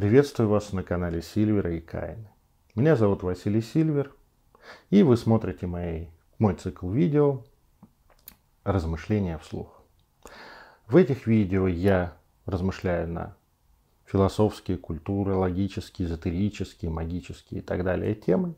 Приветствую вас на канале Сильвера и Кайны. Меня зовут Василий Сильвер, и вы смотрите мои, мой цикл видео «Размышления вслух». В этих видео я размышляю на философские, культурологические, эзотерические, магические и так далее темы.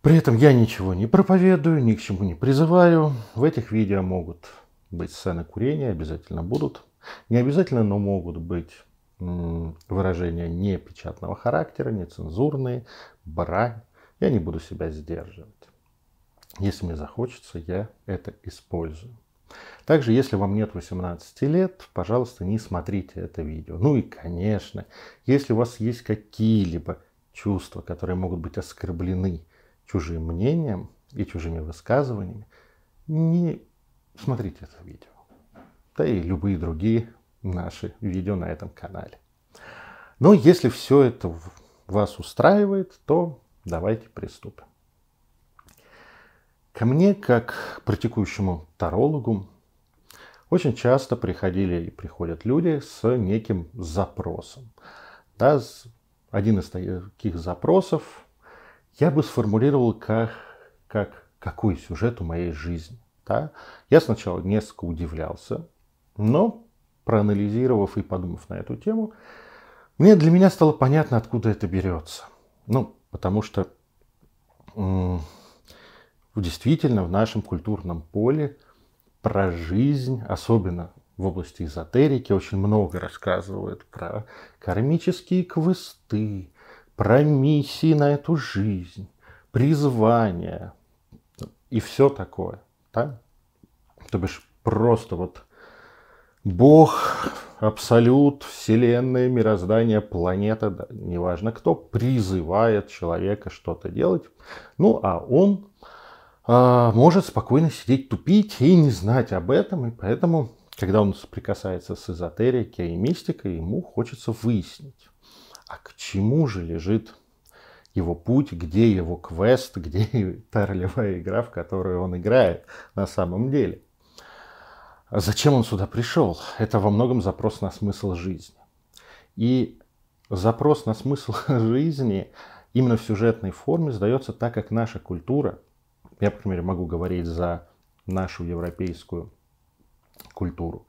При этом я ничего не проповедую, ни к чему не призываю. В этих видео могут быть сцены курения, обязательно будут. Не обязательно, но могут быть выражения непечатного характера, нецензурные, брань. Я не буду себя сдерживать. Если мне захочется, я это использую. Также, если вам нет 18 лет, пожалуйста, не смотрите это видео. Ну и, конечно, если у вас есть какие-либо чувства, которые могут быть оскорблены чужим мнением и чужими высказываниями, не смотрите это видео. Да и любые другие наши видео на этом канале. Но если все это вас устраивает, то давайте приступим. Ко мне, как практикующему тарологу, очень часто приходили и приходят люди с неким запросом. Да, один из таких запросов я бы сформулировал как, как какой сюжет у моей жизни. Да? Я сначала несколько удивлялся, но проанализировав и подумав на эту тему, мне для меня стало понятно, откуда это берется. Ну, потому что действительно в нашем культурном поле про жизнь, особенно в области эзотерики, очень много рассказывают про кармические квесты, про миссии на эту жизнь, призвания и все такое. Да? То бишь просто вот Бог, абсолют, вселенная, мироздание, планета, да, неважно кто, призывает человека что-то делать. Ну, а он а, может спокойно сидеть тупить и не знать об этом. И поэтому, когда он соприкасается с эзотерикой и мистикой, ему хочется выяснить, а к чему же лежит его путь, где его квест, где та ролевая игра, в которую он играет на самом деле. Зачем он сюда пришел? Это во многом запрос на смысл жизни. И запрос на смысл жизни именно в сюжетной форме задается так, как наша культура, я, по мере, могу говорить за нашу европейскую культуру,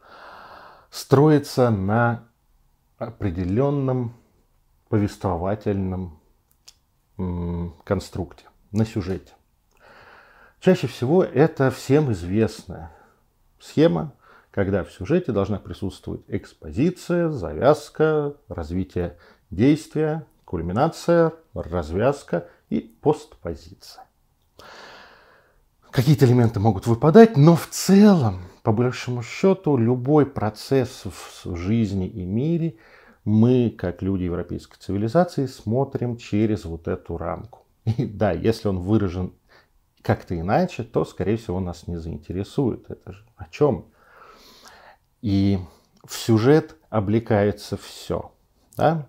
строится на определенном повествовательном конструкте, на сюжете. Чаще всего это всем известная схема, когда в сюжете должна присутствовать экспозиция, завязка, развитие действия, кульминация, развязка и постпозиция. Какие-то элементы могут выпадать, но в целом, по большому счету, любой процесс в жизни и мире мы, как люди европейской цивилизации, смотрим через вот эту рамку. И да, если он выражен как-то иначе, то, скорее всего, нас не заинтересует. Это же о чем? И в сюжет облекается все. Да?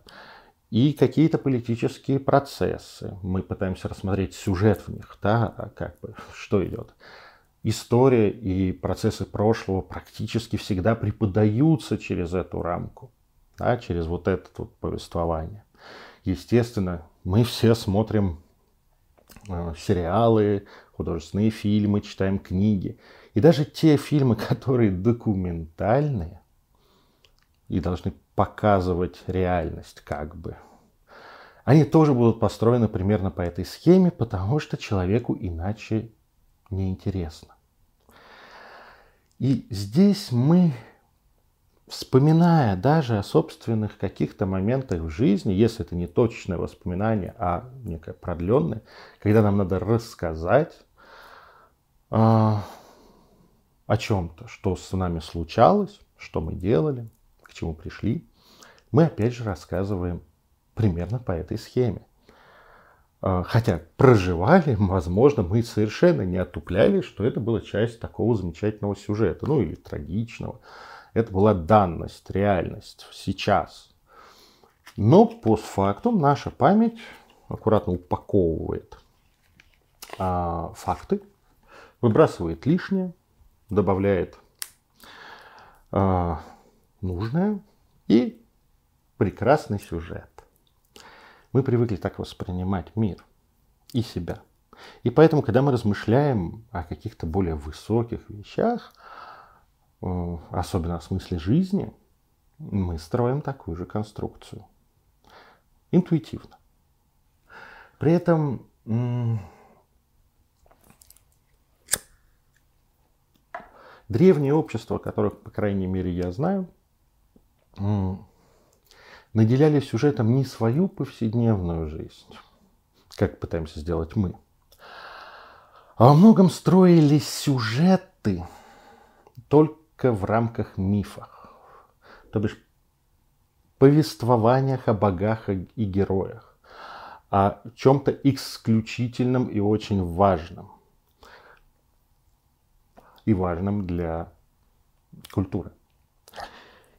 И какие-то политические процессы. Мы пытаемся рассмотреть сюжет в них, да, а как бы, что идет. История и процессы прошлого практически всегда преподаются через эту рамку, да, через вот это вот повествование. Естественно, мы все смотрим сериалы, художественные фильмы, читаем книги. И даже те фильмы, которые документальные и должны показывать реальность как бы, они тоже будут построены примерно по этой схеме, потому что человеку иначе неинтересно. И здесь мы вспоминая даже о собственных каких-то моментах в жизни, если это не точное воспоминание, а некое продленное, когда нам надо рассказать э, о чем-то, что с нами случалось, что мы делали, к чему пришли, мы опять же рассказываем примерно по этой схеме. А, хотя проживали, возможно, мы совершенно не отупляли, что это была часть такого замечательного сюжета, ну или трагичного, это была данность, реальность, сейчас. Но постфактум наша память аккуратно упаковывает а, факты, выбрасывает лишнее, добавляет а, нужное и прекрасный сюжет. Мы привыкли так воспринимать мир и себя. И поэтому, когда мы размышляем о каких-то более высоких вещах, особенно о смысле жизни, мы строим такую же конструкцию. Интуитивно. При этом древние общества, которых, по крайней мере, я знаю, наделяли сюжетом не свою повседневную жизнь, как пытаемся сделать мы, а во многом строили сюжеты только в рамках мифах, то бишь повествованиях о богах и героях, о чем-то исключительном и очень важном. И важном для культуры.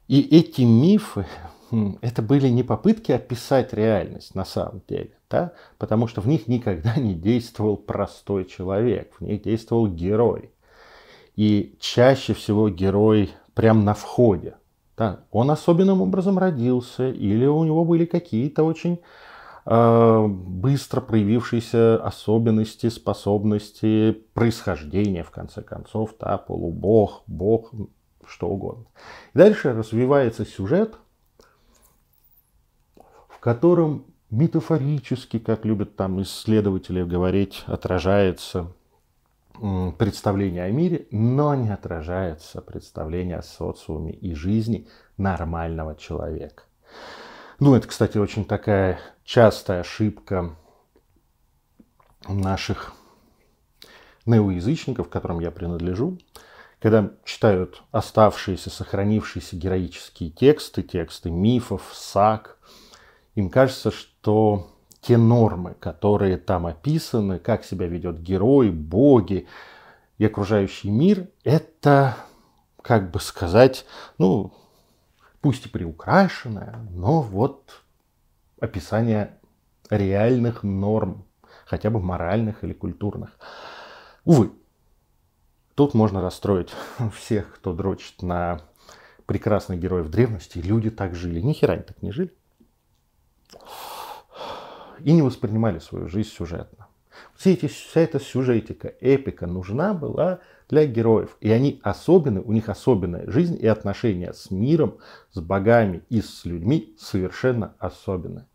И эти мифы, хм, это были не попытки описать реальность на самом деле, да? потому что в них никогда не действовал простой человек, в них действовал герой. И чаще всего герой прям на входе. Да? Он особенным образом родился, или у него были какие-то очень э, быстро проявившиеся особенности, способности, происхождения, в конце концов, да, полубог, бог, что угодно. И дальше развивается сюжет, в котором метафорически, как любят там исследователи говорить, отражается представление о мире, но не отражается представление о социуме и жизни нормального человека. Ну, это, кстати, очень такая частая ошибка наших неоязычников, к которым я принадлежу, когда читают оставшиеся, сохранившиеся героические тексты, тексты мифов, саг, им кажется, что те нормы, которые там описаны, как себя ведет герой, боги и окружающий мир, это, как бы сказать, ну, пусть и приукрашенное, но вот описание реальных норм, хотя бы моральных или культурных. Увы, тут можно расстроить всех, кто дрочит на прекрасных героев древности. Люди так жили. Ни хера они так не жили и не воспринимали свою жизнь сюжетно. Все эти, вся эта сюжетика, эпика нужна была для героев. И они особенны, у них особенная жизнь и отношения с миром, с богами и с людьми совершенно особенные.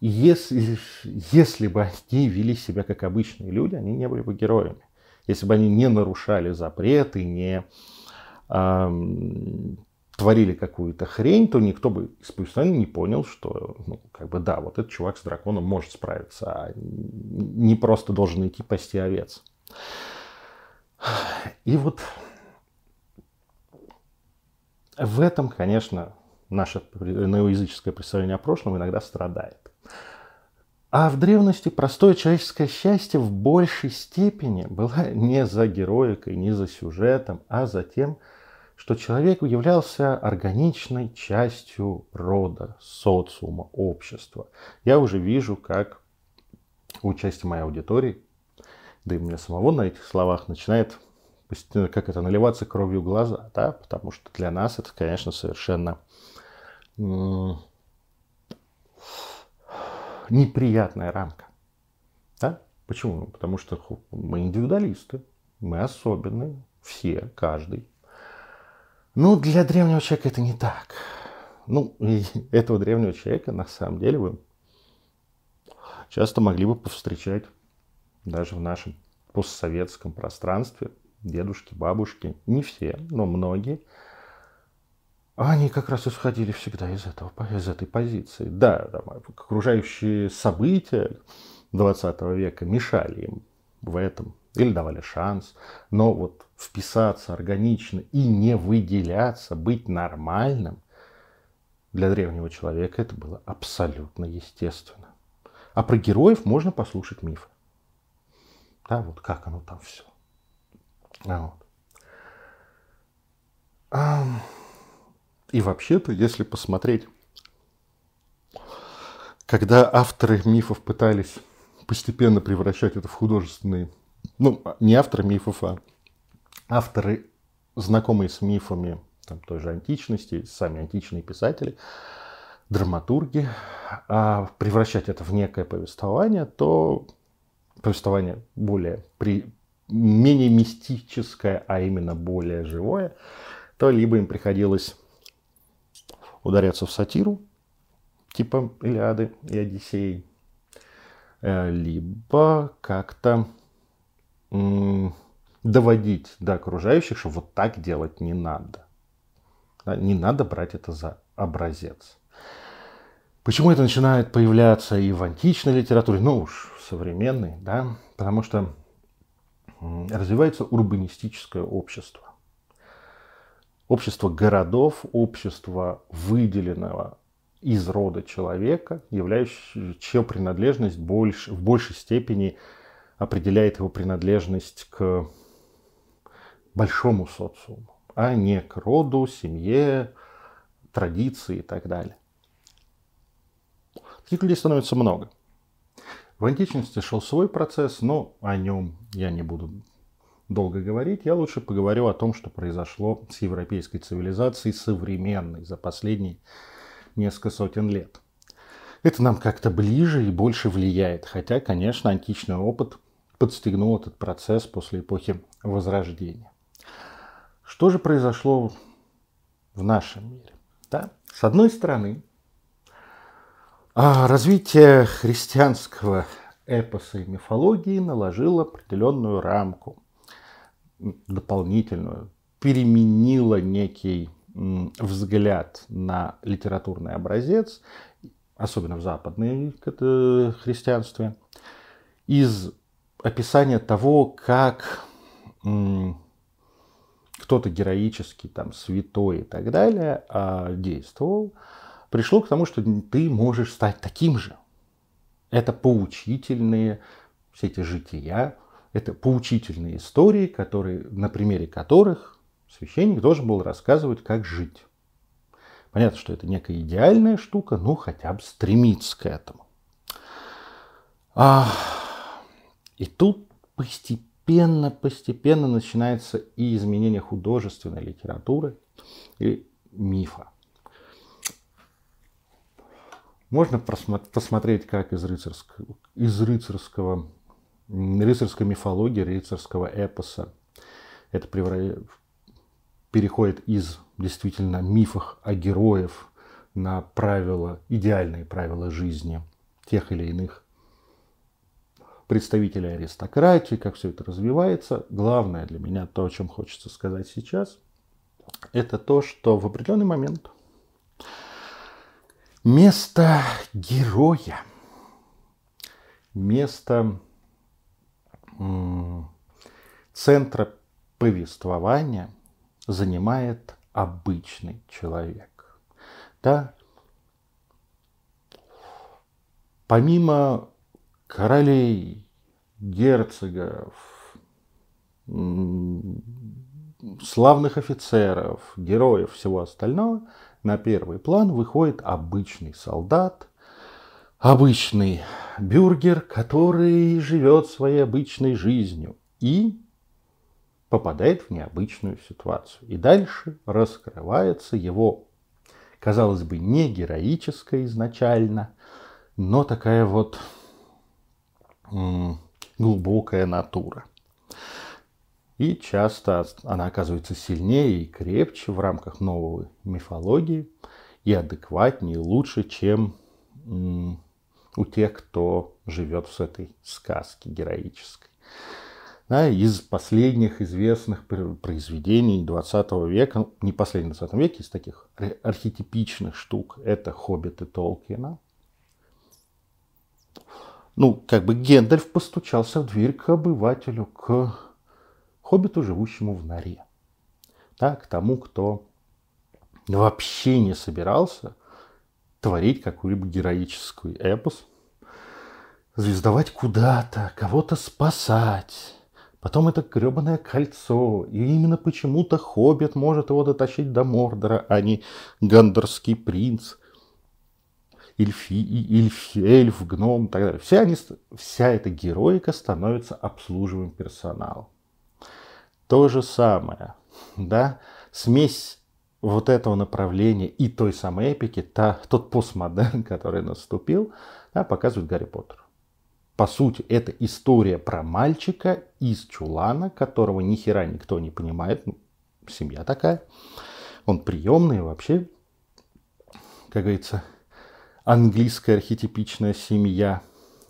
И если, если бы они вели себя как обычные люди, они не были бы героями. Если бы они не нарушали запреты, не творили какую-то хрень, то никто бы из повествования не понял, что, ну, как бы, да, вот этот чувак с драконом может справиться, а не просто должен идти пасти овец. И вот в этом, конечно, наше неоязыческое представление о прошлом иногда страдает. А в древности простое человеческое счастье в большей степени было не за героикой, не за сюжетом, а за тем, что человек являлся органичной частью рода, социума, общества. Я уже вижу, как у части моей аудитории, да и меня самого на этих словах начинает как это, наливаться кровью глаза, да, потому что для нас это, конечно, совершенно неприятная рамка. Да? Почему? Потому что мы индивидуалисты, мы особенные, все, каждый. Ну, для древнего человека это не так. Ну, и этого древнего человека, на самом деле, вы часто могли бы повстречать даже в нашем постсоветском пространстве. Дедушки, бабушки, не все, но многие. Они как раз исходили всегда из, этого, из этой позиции. Да, там, окружающие события 20 века мешали им в этом или давали шанс, но вот вписаться органично и не выделяться, быть нормальным, для древнего человека это было абсолютно естественно. А про героев можно послушать миф. Да, вот как оно там все. А вот. И вообще-то, если посмотреть, когда авторы мифов пытались постепенно превращать это в художественные ну, не авторы мифов, а авторы, знакомые с мифами там, той же античности, сами античные писатели, драматурги, а превращать это в некое повествование, то повествование более при, менее мистическое, а именно более живое, то либо им приходилось ударяться в сатиру, типа Илиады и Одиссеи, э, либо как-то доводить до окружающих, что вот так делать не надо. Не надо брать это за образец. Почему это начинает появляться и в античной литературе, ну уж в современной, да? Потому что развивается урбанистическое общество. Общество городов, общество выделенного из рода человека, являющего, чья принадлежность больше, в большей степени определяет его принадлежность к большому социуму, а не к роду, семье, традиции и так далее. Таких людей становится много. В античности шел свой процесс, но о нем я не буду долго говорить. Я лучше поговорю о том, что произошло с европейской цивилизацией современной за последние несколько сотен лет. Это нам как-то ближе и больше влияет. Хотя, конечно, античный опыт подстегнул этот процесс после эпохи Возрождения. Что же произошло в нашем мире? Да? С одной стороны, а развитие христианского эпоса и мифологии наложило определенную рамку, дополнительную, переменило некий взгляд на литературный образец, особенно в западной христианстве, из описания того, как кто-то героический, там, святой и так далее а, действовал, пришло к тому, что ты можешь стать таким же. Это поучительные все эти жития, это поучительные истории, которые, на примере которых священник должен был рассказывать, как жить. Понятно, что это некая идеальная штука, но хотя бы стремиться к этому. А, и тут постепенно, постепенно начинается и изменение художественной литературы и мифа. Можно посмотреть, как из рыцарского, из рыцарского, рыцарской мифологии, рыцарского эпоса это переходит из действительно мифов о героев на правила, идеальные правила жизни тех или иных представителей аристократии, как все это развивается. Главное для меня, то, о чем хочется сказать сейчас, это то, что в определенный момент Место героя, место центра повествования занимает обычный человек. Да? Помимо королей, герцогов, славных офицеров, героев, всего остального – на первый план выходит обычный солдат, обычный бюргер, который живет своей обычной жизнью и попадает в необычную ситуацию. И дальше раскрывается его, казалось бы, не героическая изначально, но такая вот глубокая натура. И часто она оказывается сильнее и крепче в рамках новой мифологии и адекватнее, лучше, чем у тех, кто живет в этой сказке героической. Да, из последних известных произведений 20 века, ну, не последнего 20 века, из таких архетипичных штук, это «Хоббиты» Толкина. Ну, как бы Гендальф постучался в дверь к обывателю, к хоббиту, живущему в норе. Да, к тому, кто вообще не собирался творить какую-либо героическую эпос, звездовать куда-то, кого-то спасать. Потом это гребаное кольцо. И именно почему-то хоббит может его дотащить до Мордора, а не гандорский принц. Эльфи, эльф, эльф, гном и так далее. Все они, вся эта героика становится обслуживаемым персоналом. То же самое, да, смесь вот этого направления и той самой эпики, та, тот постмодерн, который наступил, да, показывает Гарри Поттер. По сути, это история про мальчика из чулана, которого ни хера никто не понимает, ну, семья такая. Он приемный вообще, как говорится, английская архетипичная семья,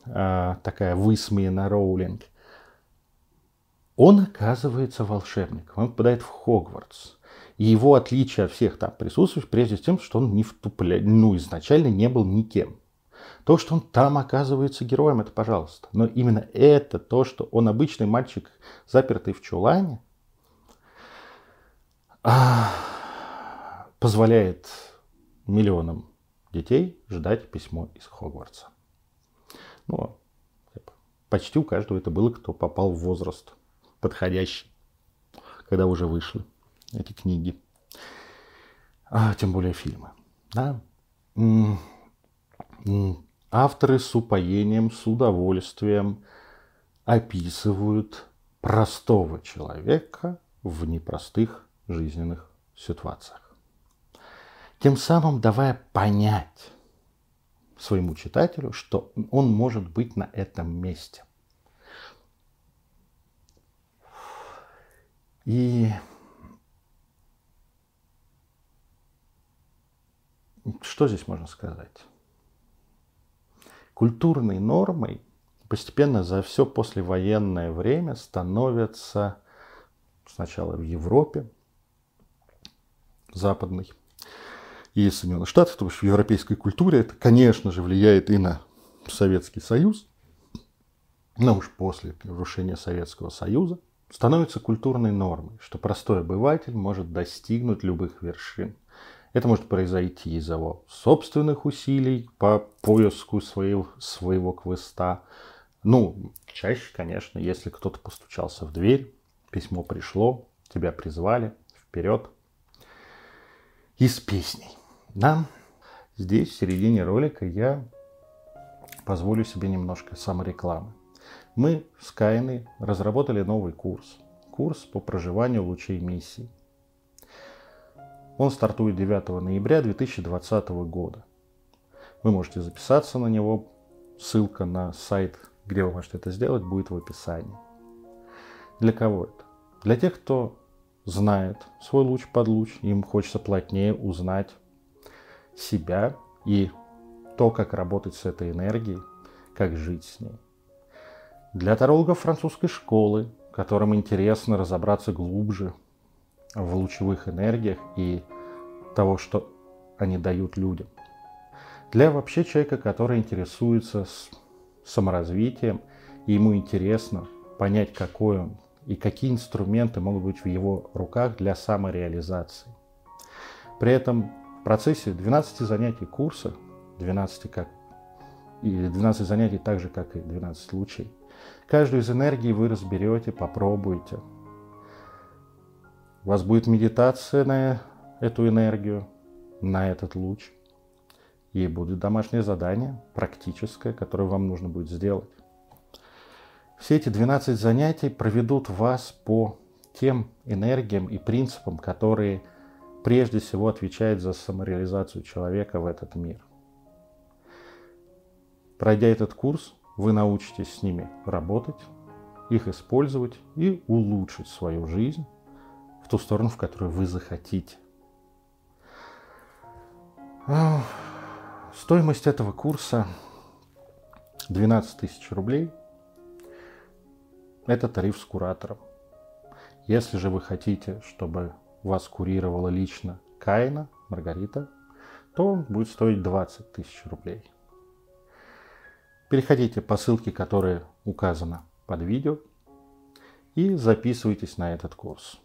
э, такая высмеяна Роулинг. Он оказывается волшебником, он попадает в Хогвартс. И его отличие от всех там присутствующих, прежде всего, что он не втупля... ну, изначально не был никем. То, что он там оказывается героем, это пожалуйста. Но именно это, то, что он обычный мальчик, запертый в чулане, а, позволяет миллионам детей ждать письмо из Хогвартса. Ну, почти у каждого это было, кто попал в возраст подходящий, когда уже вышли эти книги, а, тем более фильмы. Да? Авторы с упоением, с удовольствием описывают простого человека в непростых жизненных ситуациях. Тем самым давая понять своему читателю, что он может быть на этом месте. И что здесь можно сказать? Культурной нормой постепенно за все послевоенное время становятся сначала в Европе, западной, и Соединенных Штатов, потому что в европейской культуре это, конечно же, влияет и на Советский Союз, но уж после разрушения Советского Союза становится культурной нормой, что простой обыватель может достигнуть любых вершин. Это может произойти из его собственных усилий по поиску своего, своего квеста. Ну, чаще, конечно, если кто-то постучался в дверь, письмо пришло, тебя призвали, вперед. Из песней. Да, здесь в середине ролика я позволю себе немножко саморекламы. Мы с Кайной разработали новый курс. Курс по проживанию лучей миссии. Он стартует 9 ноября 2020 года. Вы можете записаться на него. Ссылка на сайт, где вы можете это сделать, будет в описании. Для кого это? Для тех, кто знает свой луч под луч, им хочется плотнее узнать себя и то, как работать с этой энергией, как жить с ней. Для тарологов французской школы, которым интересно разобраться глубже в лучевых энергиях и того, что они дают людям. Для вообще человека, который интересуется саморазвитием, и ему интересно понять, какой он и какие инструменты могут быть в его руках для самореализации. При этом в процессе 12 занятий курса, 12 как и 12 занятий так же, как и 12 лучей, каждую из энергий вы разберете, попробуйте. У вас будет медитация на эту энергию, на этот луч. И будет домашнее задание, практическое, которое вам нужно будет сделать. Все эти 12 занятий проведут вас по тем энергиям и принципам, которые прежде всего отвечает за самореализацию человека в этот мир. Пройдя этот курс, вы научитесь с ними работать, их использовать и улучшить свою жизнь в ту сторону, в которую вы захотите. Стоимость этого курса 12 тысяч рублей. Это тариф с куратором. Если же вы хотите, чтобы вас курировала лично Каина, Маргарита, то он будет стоить 20 тысяч рублей. Переходите по ссылке, которая указана под видео, и записывайтесь на этот курс.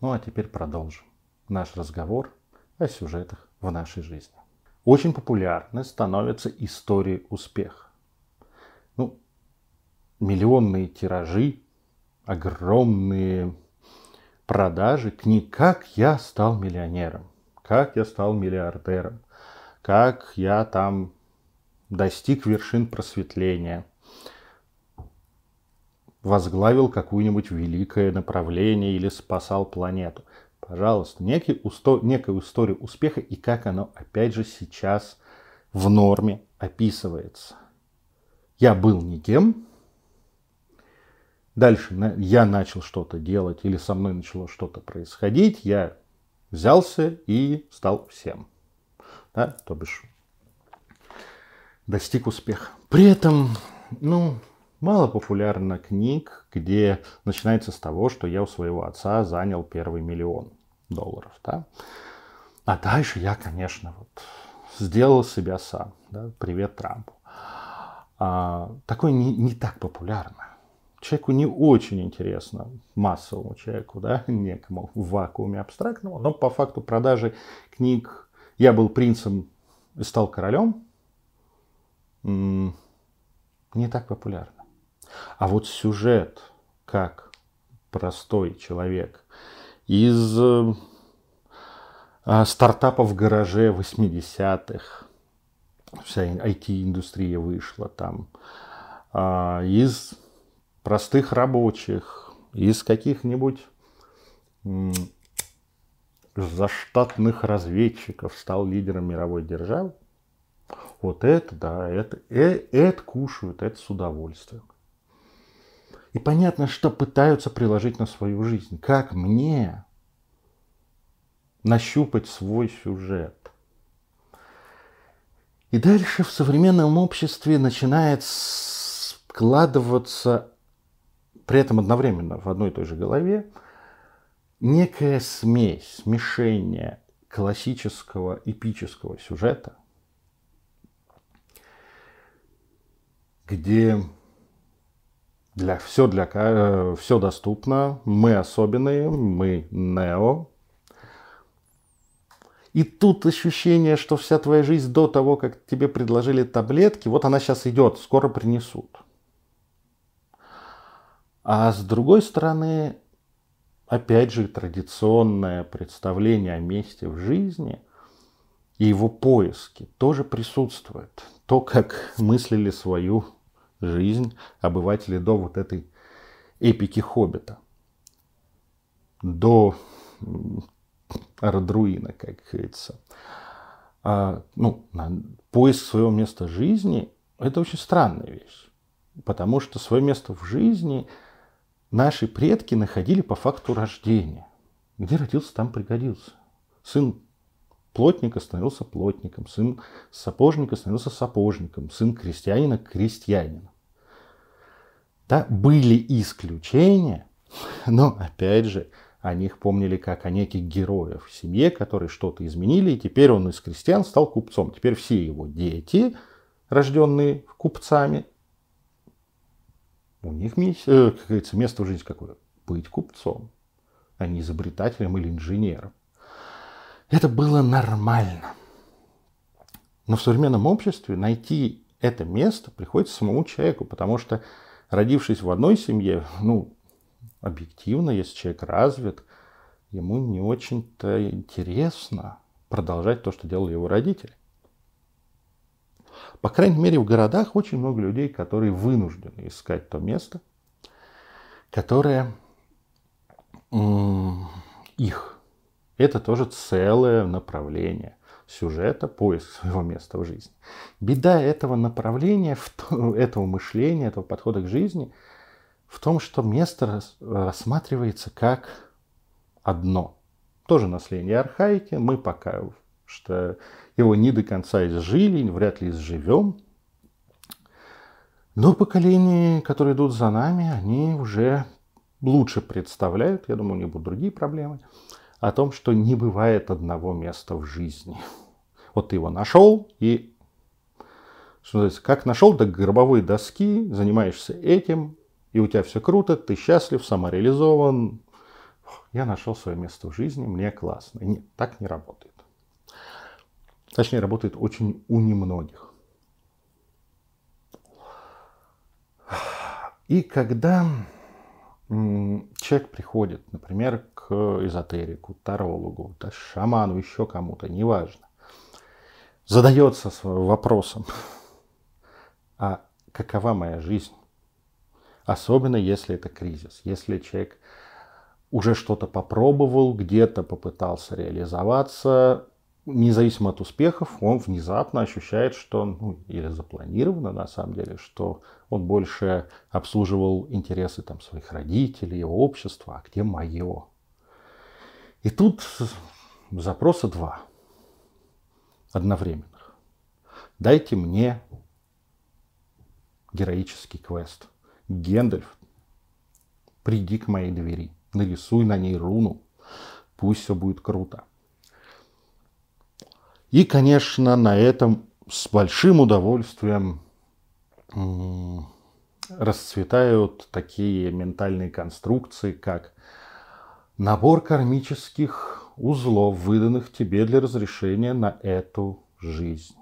Ну а теперь продолжим наш разговор о сюжетах в нашей жизни. Очень популярны становятся истории успеха. Ну, миллионные тиражи, огромные продажи книг «Как я стал миллионером», «Как я стал миллиардером», «Как я там достиг вершин просветления», возглавил какое-нибудь великое направление или спасал планету. пожалуйста, некий, усто, некую историю успеха и как оно, опять же, сейчас в норме описывается. Я был никем, дальше я начал что-то делать или со мной начало что-то происходить, я взялся и стал всем. Да, то бишь достиг успеха. При этом, ну, мало популярно книг, где начинается с того, что я у своего отца занял первый миллион долларов. Да? А дальше я, конечно, вот сделал себя сам. Да? Привет Трампу. А, такое не, не так популярно. Человеку не очень интересно, массовому человеку, да, некому в вакууме абстрактного, но по факту продажи книг «Я был принцем и стал королем» не так популярно. А вот сюжет, как простой человек из э, стартапа в гараже 80-х, вся IT-индустрия вышла там, а, из простых рабочих, из каких-нибудь заштатных разведчиков стал лидером мировой державы. Вот это, да, это, э, это кушают, это с удовольствием. И понятно, что пытаются приложить на свою жизнь. Как мне нащупать свой сюжет? И дальше в современном обществе начинает складываться, при этом одновременно в одной и той же голове, некая смесь, смешение классического эпического сюжета, где для, все, для, э, все доступно, мы особенные, мы нео, и тут ощущение, что вся твоя жизнь до того, как тебе предложили таблетки, вот она сейчас идет, скоро принесут. А с другой стороны, опять же, традиционное представление о месте в жизни и его поиски тоже присутствует. То, как мыслили свою жизнь обыватели до вот этой эпики Хоббита. До Ардруина, как говорится. А, ну, поиск своего места жизни – это очень странная вещь. Потому что свое место в жизни наши предки находили по факту рождения. Где родился, там пригодился. Сын плотника становился плотником, сын сапожника становился сапожником, сын крестьянина – крестьянином. Да, были исключения, но опять же – о них помнили как о неких героях в семье, которые что-то изменили, и теперь он из крестьян стал купцом. Теперь все его дети, рожденные купцами, у них, э, как говорится, место в жизни какое? Быть купцом, а не изобретателем или инженером. Это было нормально. Но в современном обществе найти это место приходится самому человеку, потому что родившись в одной семье, ну, объективно, если человек развит, ему не очень-то интересно продолжать то, что делали его родители. По крайней мере, в городах очень много людей, которые вынуждены искать то место, которое их. Это тоже целое направление сюжета, поиск своего места в жизни. Беда этого направления, этого мышления, этого подхода к жизни – в том, что место рассматривается как одно. Тоже наследие архаики. Мы пока что его не до конца изжили, вряд ли изживем. Но поколения, которые идут за нами, они уже лучше представляют, я думаю, у них будут другие проблемы, о том, что не бывает одного места в жизни. Вот ты его нашел, и что как нашел до гробовой доски, занимаешься этим, и у тебя все круто, ты счастлив, самореализован. Я нашел свое место в жизни, мне классно. Нет, так не работает. Точнее, работает очень у немногих. И когда человек приходит, например, к эзотерику, тарологу, да, шаману, еще кому-то, неважно, задается вопросом, а какова моя жизнь? Особенно если это кризис, если человек уже что-то попробовал, где-то попытался реализоваться, независимо от успехов, он внезапно ощущает, что, ну, или запланировано на самом деле, что он больше обслуживал интересы там, своих родителей, общества, а где мое. И тут запроса два одновременных. Дайте мне героический квест. Гендальф, приди к моей двери, нарисуй на ней руну, пусть все будет круто. И, конечно, на этом с большим удовольствием расцветают такие ментальные конструкции, как набор кармических узлов, выданных тебе для разрешения на эту жизнь.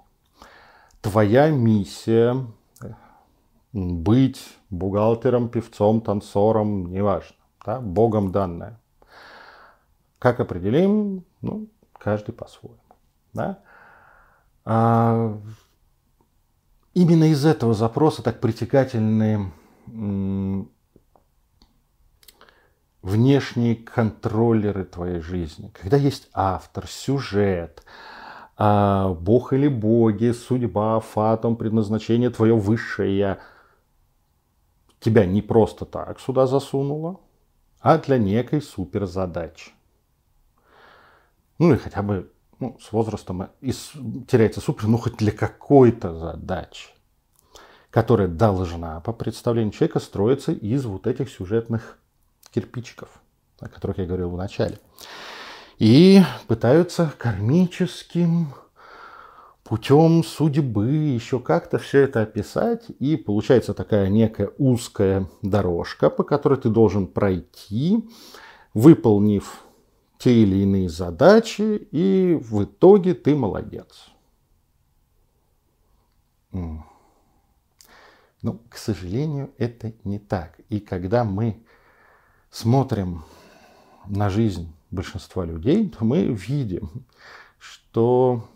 Твоя миссия быть бухгалтером, певцом, танцором, неважно, да, Богом данное. Как определим? Ну, каждый по-своему. Да? А, именно из этого запроса так притекательные внешние контроллеры твоей жизни. Когда есть автор, сюжет, а, Бог или боги, судьба, фатум, предназначение, твое высшее тебя не просто так сюда засунуло, а для некой суперзадачи. Ну и хотя бы ну, с возрастом из, теряется супер, ну хоть для какой-то задачи, которая должна, по представлению человека, строиться из вот этих сюжетных кирпичиков, о которых я говорил в начале. И пытаются кармическим путем судьбы еще как-то все это описать, и получается такая некая узкая дорожка, по которой ты должен пройти, выполнив те или иные задачи, и в итоге ты молодец. Но, к сожалению, это не так. И когда мы смотрим на жизнь большинства людей, то мы видим, что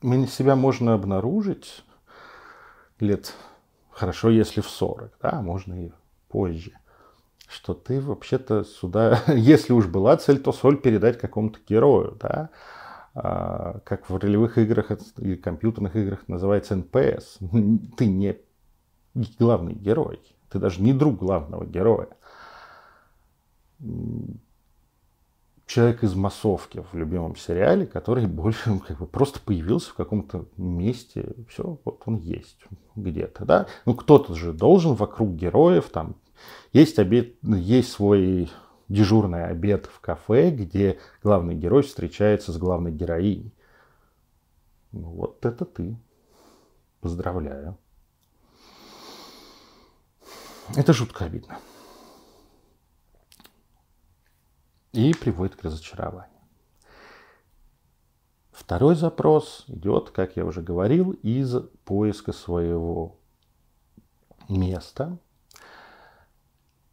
мы себя можно обнаружить лет, хорошо, если в 40, да, можно и позже – что ты вообще-то сюда, если уж была цель, то соль передать какому-то герою, да, а, как в ролевых играх или компьютерных играх называется NPC. Ты не главный герой, ты даже не друг главного героя. Человек из массовки в любимом сериале, который больше как бы просто появился в каком-то месте, все, вот он есть где-то, да. Ну, кто-то же должен вокруг героев там есть, обед, есть свой дежурный обед в кафе, где главный герой встречается с главной героиней. Ну, вот это ты. Поздравляю. Это жутко обидно. И приводит к разочарованию. Второй запрос идет, как я уже говорил, из поиска своего места,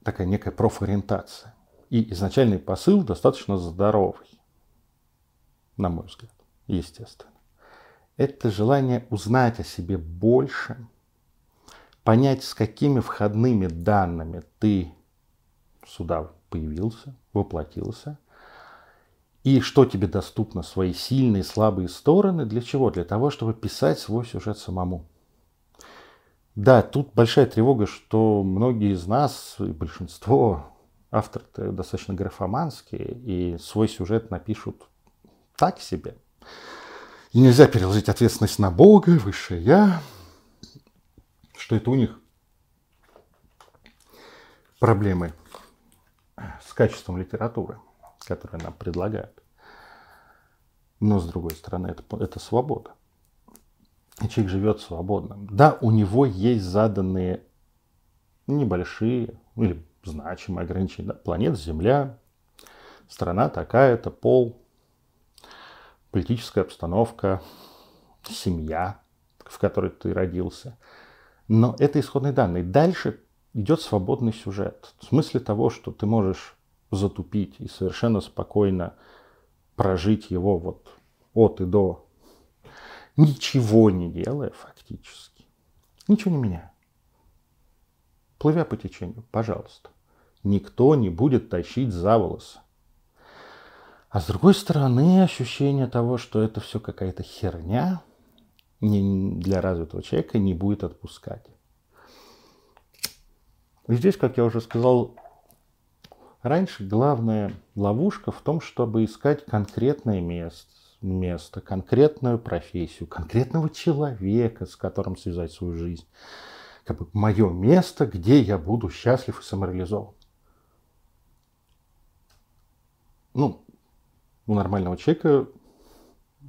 такая некая профориентация. И изначальный посыл достаточно здоровый, на мой взгляд, естественно. Это желание узнать о себе больше, понять, с какими входными данными ты сюда появился, воплотился, и что тебе доступно, свои сильные, слабые стороны, для чего? Для того, чтобы писать свой сюжет самому. Да, тут большая тревога, что многие из нас, и большинство авторы достаточно графоманские, и свой сюжет напишут так себе. И нельзя переложить ответственность на Бога, высшее Я, что это у них проблемы с качеством литературы, которую нам предлагают. Но, с другой стороны, это, это свобода и человек живет свободно. Да, у него есть заданные небольшие или значимые ограничения. Да, планета Земля, страна такая-то, пол, политическая обстановка, семья, в которой ты родился. Но это исходные данные. Дальше идет свободный сюжет. В смысле того, что ты можешь затупить и совершенно спокойно прожить его вот от и до ничего не делая фактически, ничего не меняя, плывя по течению, пожалуйста. никто не будет тащить за волосы. А с другой стороны, ощущение того, что это все какая-то херня, для развитого человека не будет отпускать. И здесь, как я уже сказал раньше, главная ловушка в том, чтобы искать конкретное место, место, конкретную профессию, конкретного человека, с которым связать свою жизнь. Как бы мое место, где я буду счастлив и самореализован. Ну, у нормального человека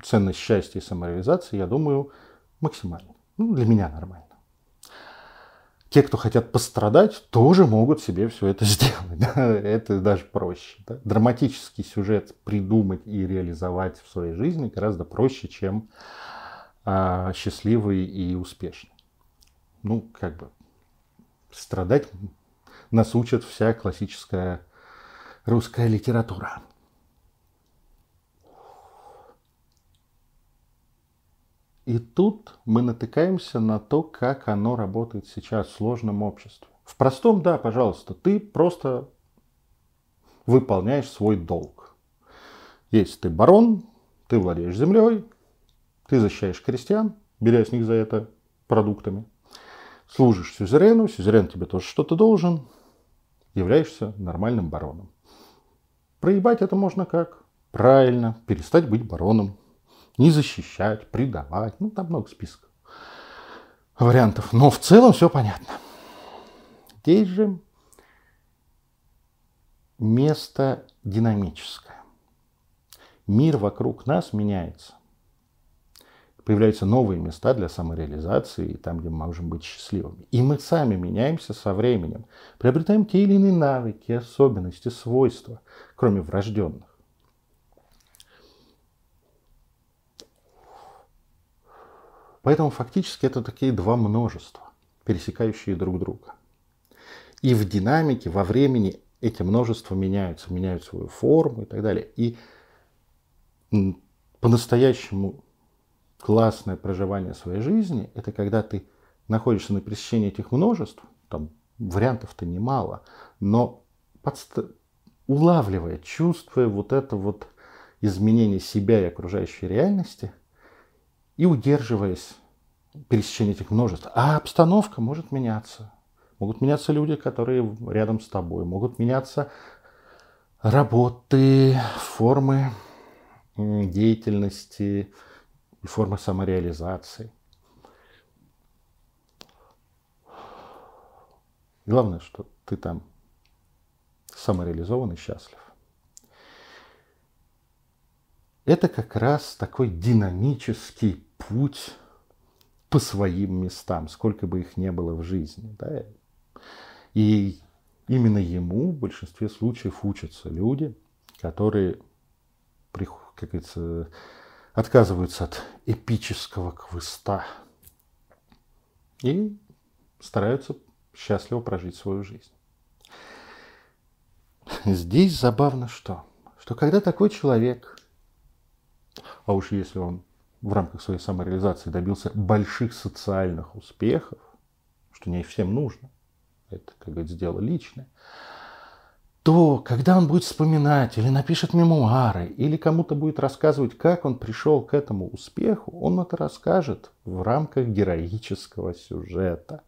ценность счастья и самореализации, я думаю, максимальна. Ну, для меня нормально. Те, кто хотят пострадать, тоже могут себе все это сделать. Да? Это даже проще. Да? Драматический сюжет придумать и реализовать в своей жизни гораздо проще, чем а, счастливый и успешный. Ну, как бы страдать нас учит вся классическая русская литература. И тут мы натыкаемся на то, как оно работает сейчас в сложном обществе. В простом, да, пожалуйста, ты просто выполняешь свой долг. Если ты барон, ты владеешь землей, ты защищаешь крестьян, беря с них за это продуктами. Служишь сюзерену, сюзерен тебе тоже что-то должен, являешься нормальным бароном. Проебать это можно как? Правильно, перестать быть бароном не защищать, предавать. Ну, там много списков вариантов. Но в целом все понятно. Здесь же место динамическое. Мир вокруг нас меняется. Появляются новые места для самореализации, там, где мы можем быть счастливыми. И мы сами меняемся со временем. Приобретаем те или иные навыки, особенности, свойства, кроме врожденных. Поэтому фактически это такие два множества, пересекающие друг друга. И в динамике, во времени эти множества меняются, меняют свою форму и так далее. И по-настоящему классное проживание своей жизни – это когда ты находишься на пересечении этих множеств, там вариантов-то немало, но подст... улавливая, чувствуя вот это вот изменение себя и окружающей реальности – и удерживаясь пересечения этих множеств. А обстановка может меняться. Могут меняться люди, которые рядом с тобой. Могут меняться работы, формы деятельности формы самореализации. Главное, что ты там самореализован и счастлив. Это как раз такой динамический путь по своим местам, сколько бы их не было в жизни. Да? И именно ему в большинстве случаев учатся люди, которые, как говорится, отказываются от эпического квеста и стараются счастливо прожить свою жизнь. Здесь забавно что? Что когда такой человек, а уж если он в рамках своей самореализации добился больших социальных успехов, что не всем нужно, это, как говорится, дело личное, то когда он будет вспоминать или напишет мемуары, или кому-то будет рассказывать, как он пришел к этому успеху, он это расскажет в рамках героического сюжета,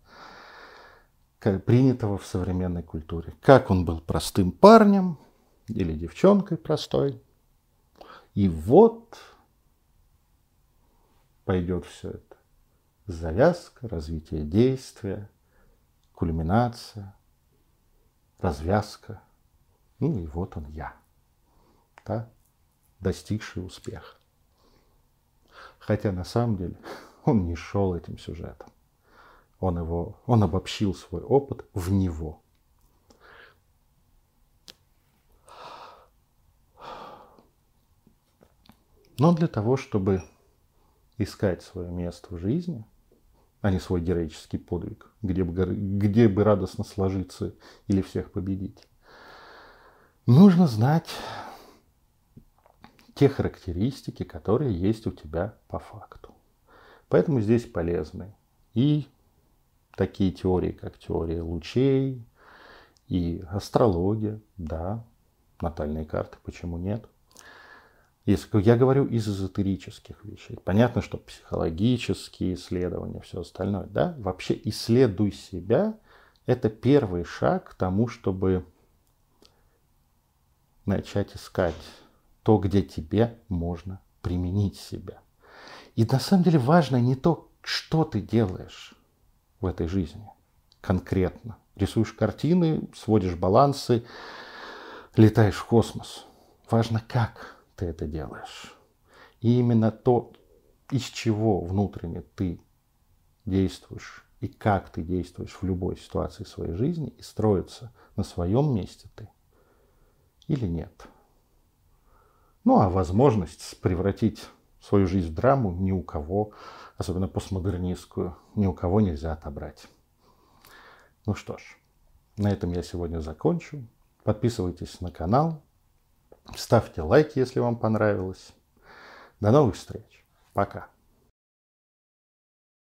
принятого в современной культуре. Как он был простым парнем или девчонкой простой. И вот пойдет все это. Завязка, развитие действия, кульминация, развязка. Ну и вот он я, да, достигший успеха. Хотя на самом деле он не шел этим сюжетом. Он, его, он обобщил свой опыт в него. Но для того, чтобы искать свое место в жизни, а не свой героический подвиг, где бы, где бы радостно сложиться или всех победить. Нужно знать те характеристики, которые есть у тебя по факту. Поэтому здесь полезны и такие теории, как теория лучей, и астрология, да, натальные карты, почему нет. Если я говорю из эзотерических вещей, понятно, что психологические исследования, все остальное, да, вообще исследуй себя, это первый шаг к тому, чтобы начать искать то, где тебе можно применить себя. И на самом деле важно не то, что ты делаешь в этой жизни конкретно. Рисуешь картины, сводишь балансы, летаешь в космос. Важно, как ты это делаешь. И именно то, из чего внутренне ты действуешь и как ты действуешь в любой ситуации своей жизни, и строится на своем месте ты или нет. Ну а возможность превратить свою жизнь в драму ни у кого, особенно постмодернистскую, ни у кого нельзя отобрать. Ну что ж, на этом я сегодня закончу. Подписывайтесь на канал, ставьте лайки, если вам понравилось. До новых встреч. Пока.